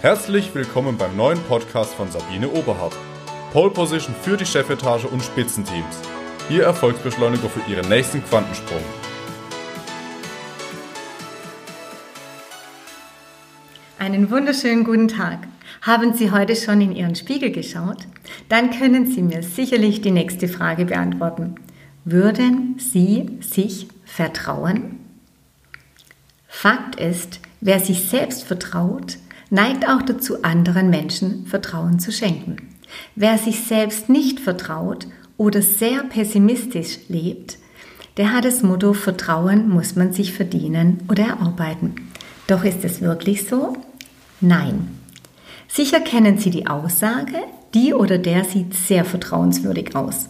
Herzlich willkommen beim neuen Podcast von Sabine Oberhardt. Pole Position für die Chefetage und Spitzenteams. Ihr Erfolgsbeschleuniger für Ihren nächsten Quantensprung. Einen wunderschönen guten Tag. Haben Sie heute schon in Ihren Spiegel geschaut? Dann können Sie mir sicherlich die nächste Frage beantworten. Würden Sie sich vertrauen? Fakt ist, wer sich selbst vertraut, neigt auch dazu, anderen Menschen Vertrauen zu schenken. Wer sich selbst nicht vertraut oder sehr pessimistisch lebt, der hat das Motto Vertrauen muss man sich verdienen oder erarbeiten. Doch ist es wirklich so? Nein. Sicher kennen Sie die Aussage, die oder der sieht sehr vertrauenswürdig aus.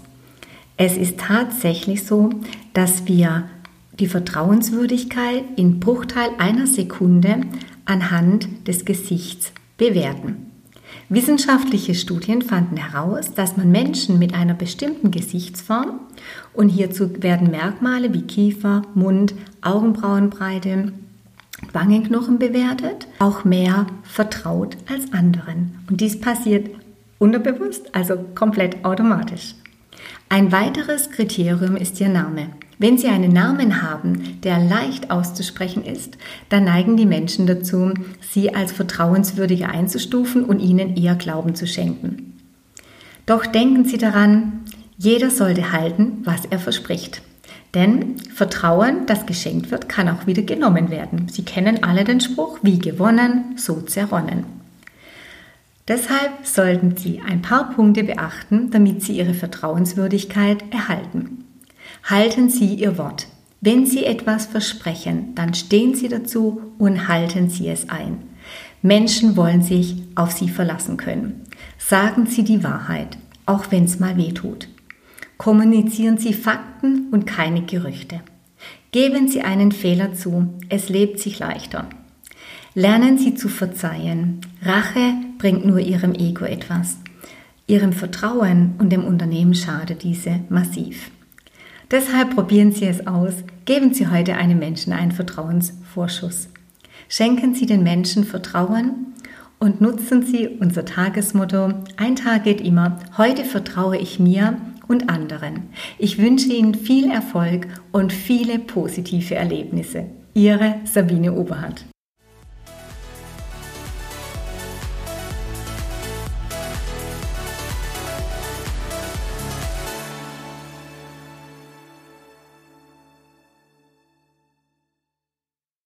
Es ist tatsächlich so, dass wir die Vertrauenswürdigkeit in Bruchteil einer Sekunde anhand des Gesichts bewerten. Wissenschaftliche Studien fanden heraus, dass man Menschen mit einer bestimmten Gesichtsform und hierzu werden Merkmale wie Kiefer, Mund, Augenbrauenbreite, Wangenknochen bewertet, auch mehr vertraut als anderen. Und dies passiert unterbewusst, also komplett automatisch. Ein weiteres Kriterium ist Ihr Name. Wenn Sie einen Namen haben, der leicht auszusprechen ist, dann neigen die Menschen dazu, Sie als vertrauenswürdiger einzustufen und Ihnen eher Glauben zu schenken. Doch denken Sie daran, jeder sollte halten, was er verspricht. Denn Vertrauen, das geschenkt wird, kann auch wieder genommen werden. Sie kennen alle den Spruch, wie gewonnen, so zerronnen. Deshalb sollten Sie ein paar Punkte beachten, damit Sie Ihre Vertrauenswürdigkeit erhalten. Halten Sie Ihr Wort. Wenn Sie etwas versprechen, dann stehen Sie dazu und halten Sie es ein. Menschen wollen sich auf Sie verlassen können. Sagen Sie die Wahrheit, auch wenn es mal weh tut. Kommunizieren Sie Fakten und keine Gerüchte. Geben Sie einen Fehler zu, es lebt sich leichter. Lernen Sie zu verzeihen. Rache bringt nur Ihrem Ego etwas. Ihrem Vertrauen und dem Unternehmen schadet diese massiv. Deshalb probieren Sie es aus. Geben Sie heute einem Menschen einen Vertrauensvorschuss. Schenken Sie den Menschen Vertrauen und nutzen Sie unser Tagesmotto. Ein Tag geht immer. Heute vertraue ich mir und anderen. Ich wünsche Ihnen viel Erfolg und viele positive Erlebnisse. Ihre Sabine Oberhardt.